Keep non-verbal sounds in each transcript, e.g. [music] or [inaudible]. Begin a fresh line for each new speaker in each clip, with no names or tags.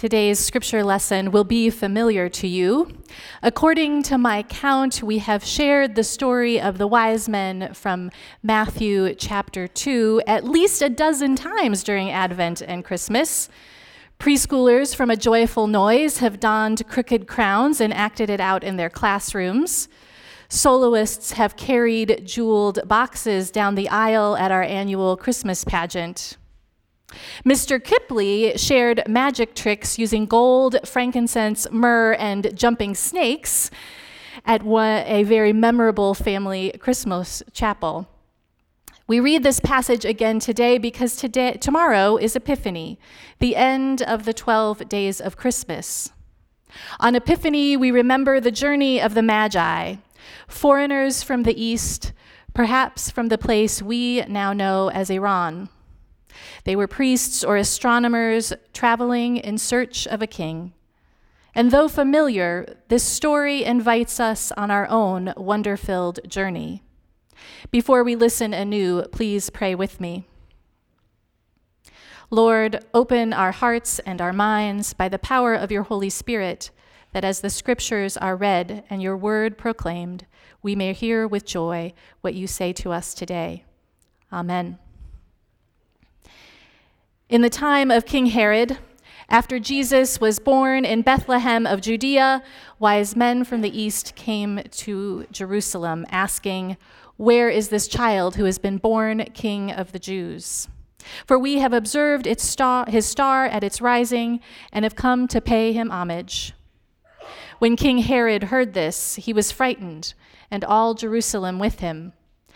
Today's scripture lesson will be familiar to you. According to my count, we have shared the story of the wise men from Matthew chapter 2 at least a dozen times during Advent and Christmas. Preschoolers from A Joyful Noise have donned crooked crowns and acted it out in their classrooms. Soloists have carried jeweled boxes down the aisle at our annual Christmas pageant. Mr. Kipley shared magic tricks using gold, frankincense, myrrh, and jumping snakes at one, a very memorable family Christmas chapel. We read this passage again today because today, tomorrow is Epiphany, the end of the 12 days of Christmas. On Epiphany, we remember the journey of the Magi, foreigners from the East, perhaps from the place we now know as Iran. They were priests or astronomers traveling in search of a king. And though familiar, this story invites us on our own wonder filled journey. Before we listen anew, please pray with me. Lord, open our hearts and our minds by the power of your Holy Spirit, that as the scriptures are read and your word proclaimed, we may hear with joy what you say to us today. Amen. In the time of King Herod, after Jesus was born in Bethlehem of Judea, wise men from the east came to Jerusalem asking, Where is this child who has been born King of the Jews? For we have observed its star, his star at its rising and have come to pay him homage. When King Herod heard this, he was frightened, and all Jerusalem with him.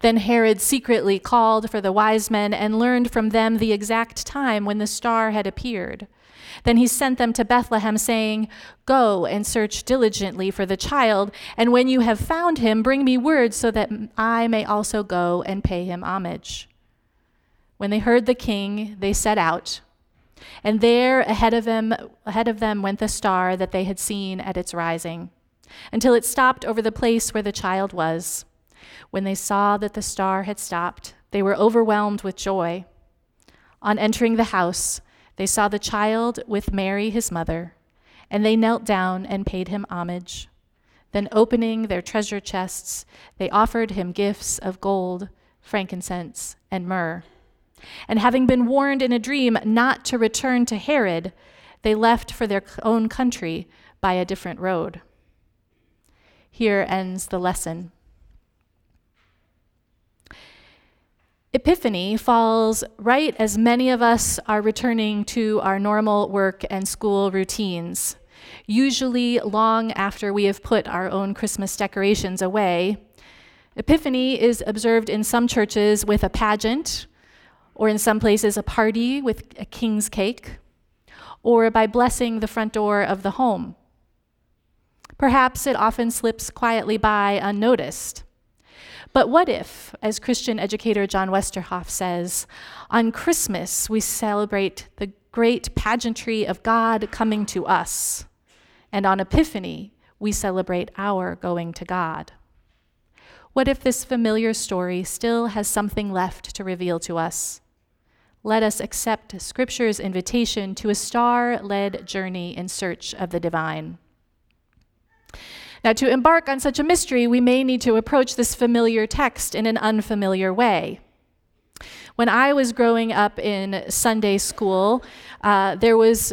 Then Herod secretly called for the wise men and learned from them the exact time when the star had appeared. Then he sent them to Bethlehem, saying, Go and search diligently for the child, and when you have found him, bring me word so that I may also go and pay him homage. When they heard the king, they set out. And there ahead of them, ahead of them went the star that they had seen at its rising, until it stopped over the place where the child was. When they saw that the star had stopped, they were overwhelmed with joy. On entering the house, they saw the child with Mary, his mother, and they knelt down and paid him homage. Then, opening their treasure chests, they offered him gifts of gold, frankincense, and myrrh. And having been warned in a dream not to return to Herod, they left for their own country by a different road. Here ends the lesson. Epiphany falls right as many of us are returning to our normal work and school routines, usually long after we have put our own Christmas decorations away. Epiphany is observed in some churches with a pageant, or in some places, a party with a king's cake, or by blessing the front door of the home. Perhaps it often slips quietly by unnoticed. But what if, as Christian educator John Westerhoff says, on Christmas we celebrate the great pageantry of God coming to us, and on Epiphany we celebrate our going to God? What if this familiar story still has something left to reveal to us? Let us accept Scripture's invitation to a star led journey in search of the divine. Now, to embark on such a mystery, we may need to approach this familiar text in an unfamiliar way. When I was growing up in Sunday school, uh, there was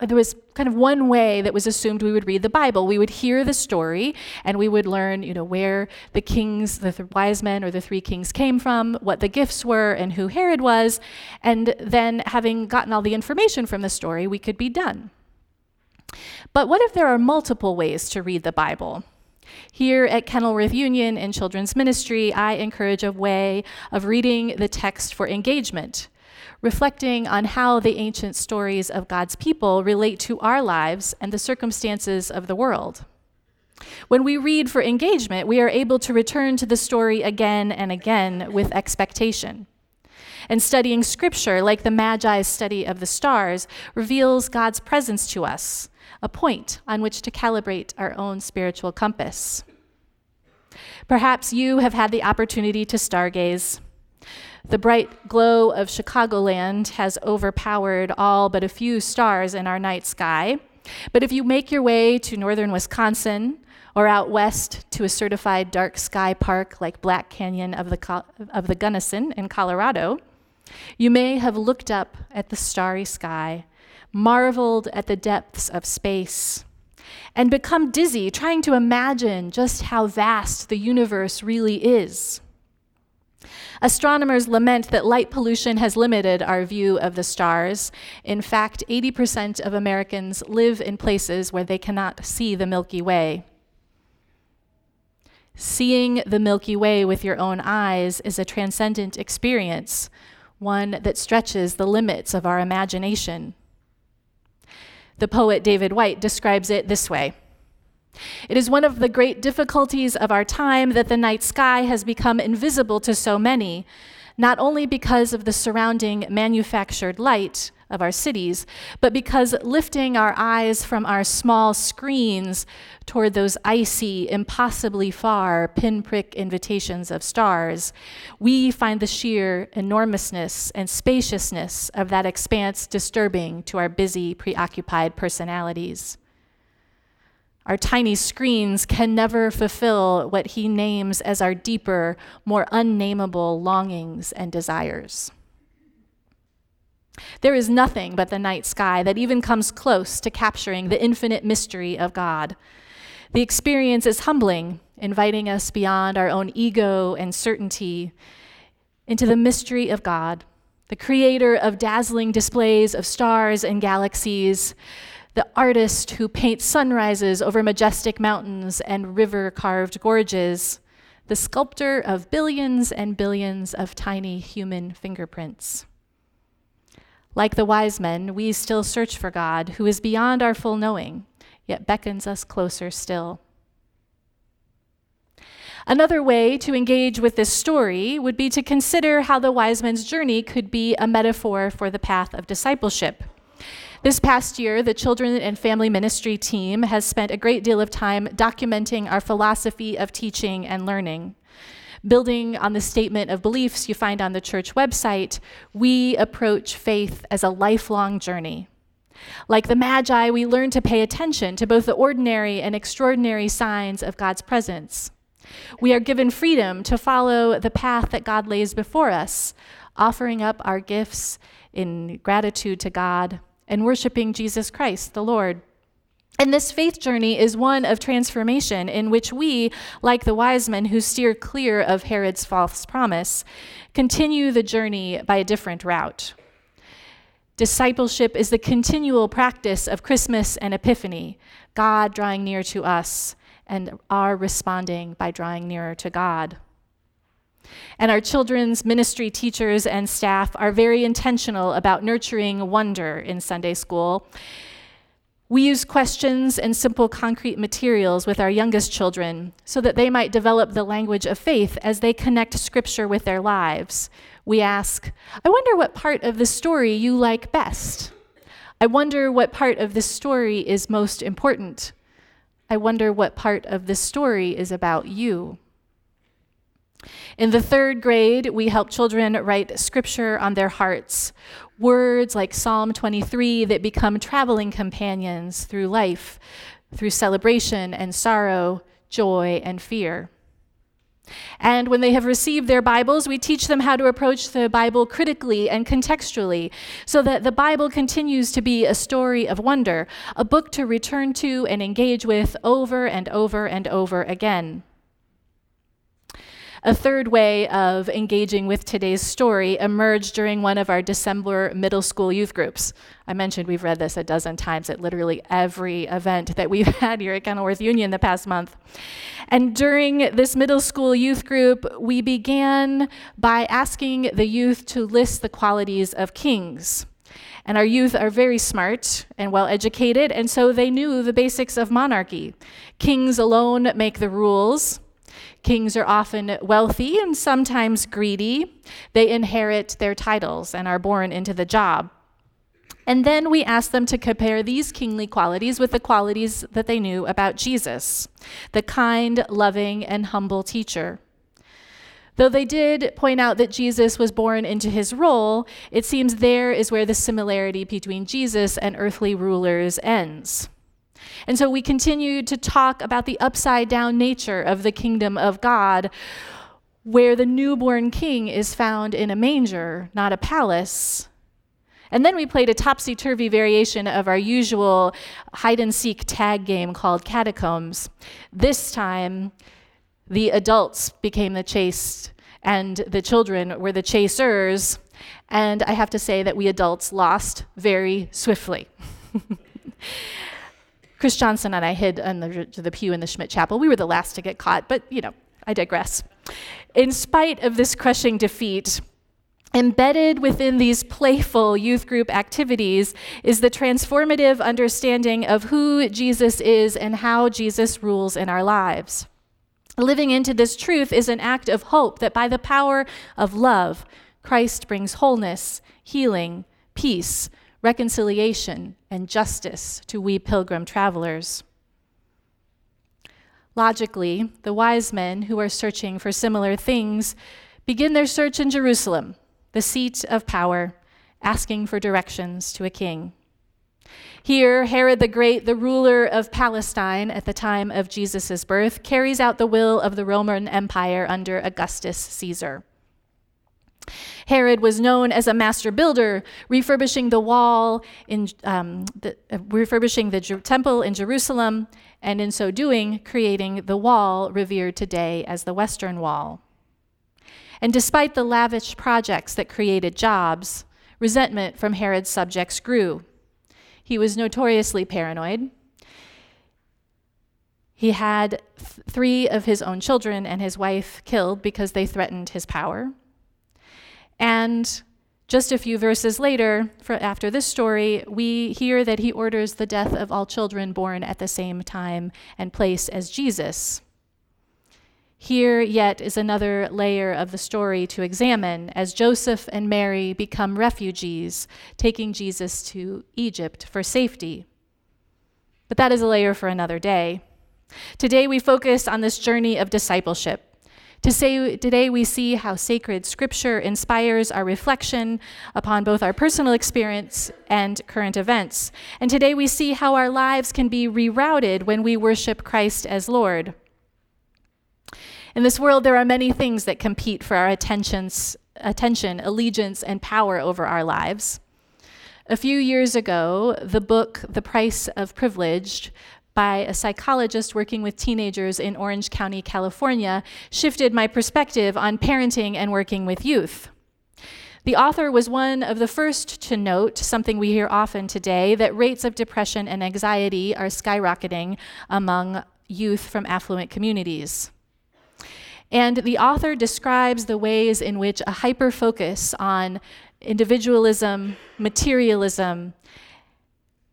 there was kind of one way that was assumed we would read the Bible. We would hear the story and we would learn, you know, where the kings, the th- wise men or the three kings came from, what the gifts were, and who Herod was. And then, having gotten all the information from the story, we could be done. But what if there are multiple ways to read the Bible? Here at Kenilworth Union in Children's Ministry, I encourage a way of reading the text for engagement, reflecting on how the ancient stories of God's people relate to our lives and the circumstances of the world. When we read for engagement, we are able to return to the story again and again with expectation. And studying scripture, like the Magi's study of the stars, reveals God's presence to us, a point on which to calibrate our own spiritual compass. Perhaps you have had the opportunity to stargaze. The bright glow of Chicagoland has overpowered all but a few stars in our night sky. But if you make your way to northern Wisconsin or out west to a certified dark sky park like Black Canyon of the, of the Gunnison in Colorado, you may have looked up at the starry sky, marveled at the depths of space, and become dizzy trying to imagine just how vast the universe really is. Astronomers lament that light pollution has limited our view of the stars. In fact, 80% of Americans live in places where they cannot see the Milky Way. Seeing the Milky Way with your own eyes is a transcendent experience, one that stretches the limits of our imagination. The poet David Whyte describes it this way It is one of the great difficulties of our time that the night sky has become invisible to so many, not only because of the surrounding manufactured light, of our cities, but because lifting our eyes from our small screens toward those icy, impossibly far pinprick invitations of stars, we find the sheer enormousness and spaciousness of that expanse disturbing to our busy, preoccupied personalities. Our tiny screens can never fulfill what he names as our deeper, more unnameable longings and desires. There is nothing but the night sky that even comes close to capturing the infinite mystery of God. The experience is humbling, inviting us beyond our own ego and certainty into the mystery of God, the creator of dazzling displays of stars and galaxies, the artist who paints sunrises over majestic mountains and river carved gorges, the sculptor of billions and billions of tiny human fingerprints. Like the wise men, we still search for God, who is beyond our full knowing, yet beckons us closer still. Another way to engage with this story would be to consider how the wise men's journey could be a metaphor for the path of discipleship. This past year, the Children and Family Ministry team has spent a great deal of time documenting our philosophy of teaching and learning. Building on the statement of beliefs you find on the church website, we approach faith as a lifelong journey. Like the Magi, we learn to pay attention to both the ordinary and extraordinary signs of God's presence. We are given freedom to follow the path that God lays before us, offering up our gifts in gratitude to God and worshiping Jesus Christ, the Lord. And this faith journey is one of transformation in which we, like the wise men who steer clear of Herod's false promise, continue the journey by a different route. Discipleship is the continual practice of Christmas and Epiphany, God drawing near to us and our responding by drawing nearer to God. And our children's ministry teachers and staff are very intentional about nurturing wonder in Sunday school we use questions and simple concrete materials with our youngest children so that they might develop the language of faith as they connect scripture with their lives. We ask, I wonder what part of the story you like best. I wonder what part of this story is most important. I wonder what part of this story is about you. In the third grade, we help children write scripture on their hearts, words like Psalm 23 that become traveling companions through life, through celebration and sorrow, joy and fear. And when they have received their Bibles, we teach them how to approach the Bible critically and contextually so that the Bible continues to be a story of wonder, a book to return to and engage with over and over and over again. A third way of engaging with today's story emerged during one of our December middle school youth groups. I mentioned we've read this a dozen times at literally every event that we've [laughs] had here at Kenilworth Union the past month. And during this middle school youth group, we began by asking the youth to list the qualities of kings. And our youth are very smart and well educated, and so they knew the basics of monarchy. Kings alone make the rules. Kings are often wealthy and sometimes greedy. They inherit their titles and are born into the job. And then we ask them to compare these kingly qualities with the qualities that they knew about Jesus, the kind, loving, and humble teacher. Though they did point out that Jesus was born into his role, it seems there is where the similarity between Jesus and earthly rulers ends. And so we continue to talk about the upside down nature of the kingdom of God, where the newborn king is found in a manger, not a palace. And then we played a topsy turvy variation of our usual hide and seek tag game called Catacombs. This time, the adults became the chased and the children were the chasers. And I have to say that we adults lost very swiftly. [laughs] Chris Johnson and I hid in the, the pew in the Schmidt Chapel. We were the last to get caught, but you know, I digress. In spite of this crushing defeat, Embedded within these playful youth group activities is the transformative understanding of who Jesus is and how Jesus rules in our lives. Living into this truth is an act of hope that by the power of love, Christ brings wholeness, healing, peace, reconciliation, and justice to we pilgrim travelers. Logically, the wise men who are searching for similar things begin their search in Jerusalem the seat of power, asking for directions to a king. Here, Herod the Great, the ruler of Palestine at the time of Jesus' birth, carries out the will of the Roman Empire under Augustus Caesar. Herod was known as a master builder, refurbishing the wall in um, the, uh, refurbishing the Jer- temple in Jerusalem, and in so doing, creating the wall revered today as the Western Wall. And despite the lavish projects that created jobs, resentment from Herod's subjects grew. He was notoriously paranoid. He had th- three of his own children and his wife killed because they threatened his power. And just a few verses later, after this story, we hear that he orders the death of all children born at the same time and place as Jesus. Here, yet, is another layer of the story to examine as Joseph and Mary become refugees, taking Jesus to Egypt for safety. But that is a layer for another day. Today, we focus on this journey of discipleship. To say, today, we see how sacred scripture inspires our reflection upon both our personal experience and current events. And today, we see how our lives can be rerouted when we worship Christ as Lord. In this world, there are many things that compete for our attentions, attention, allegiance, and power over our lives. A few years ago, the book The Price of Privilege by a psychologist working with teenagers in Orange County, California, shifted my perspective on parenting and working with youth. The author was one of the first to note something we hear often today that rates of depression and anxiety are skyrocketing among youth from affluent communities. And the author describes the ways in which a hyper focus on individualism, materialism,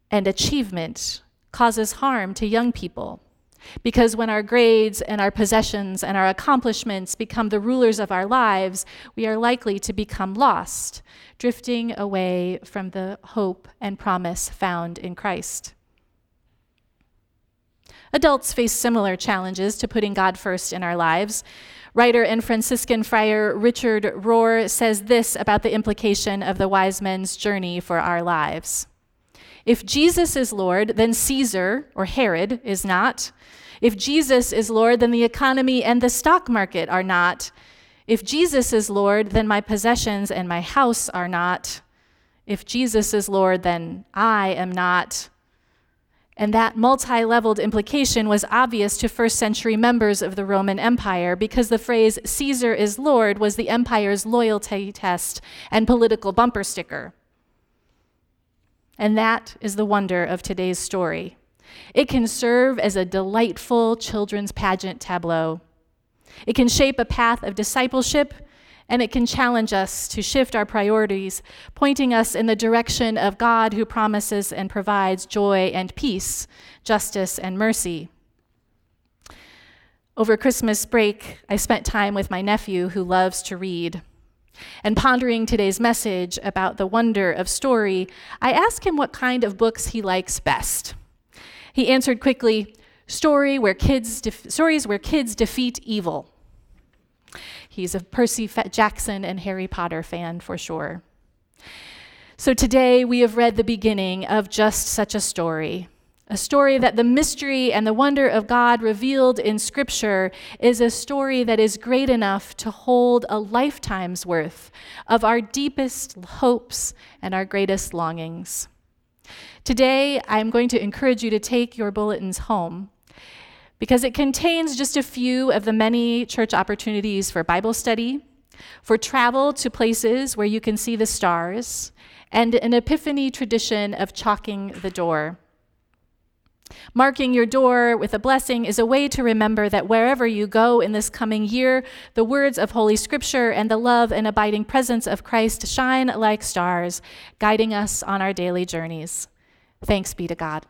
and achievement causes harm to young people. Because when our grades and our possessions and our accomplishments become the rulers of our lives, we are likely to become lost, drifting away from the hope and promise found in Christ. Adults face similar challenges to putting God first in our lives. Writer and Franciscan friar Richard Rohr says this about the implication of the wise men's journey for our lives. If Jesus is Lord, then Caesar or Herod is not. If Jesus is Lord, then the economy and the stock market are not. If Jesus is Lord, then my possessions and my house are not. If Jesus is Lord, then I am not. And that multi leveled implication was obvious to first century members of the Roman Empire because the phrase Caesar is Lord was the empire's loyalty test and political bumper sticker. And that is the wonder of today's story. It can serve as a delightful children's pageant tableau. It can shape a path of discipleship and it can challenge us to shift our priorities, pointing us in the direction of God who promises and provides joy and peace, justice and mercy. Over Christmas break, I spent time with my nephew who loves to read. And pondering today's message about the wonder of story, I asked him what kind of books he likes best. He answered quickly, story where kids def- stories where kids defeat evil. He's a Percy Jackson and Harry Potter fan for sure. So today we have read the beginning of just such a story. A story that the mystery and the wonder of God revealed in Scripture is a story that is great enough to hold a lifetime's worth of our deepest hopes and our greatest longings. Today, I'm going to encourage you to take your bulletins home because it contains just a few of the many church opportunities for Bible study, for travel to places where you can see the stars, and an Epiphany tradition of chalking the door. Marking your door with a blessing is a way to remember that wherever you go in this coming year, the words of Holy Scripture and the love and abiding presence of Christ shine like stars, guiding us on our daily journeys. Thanks be to God.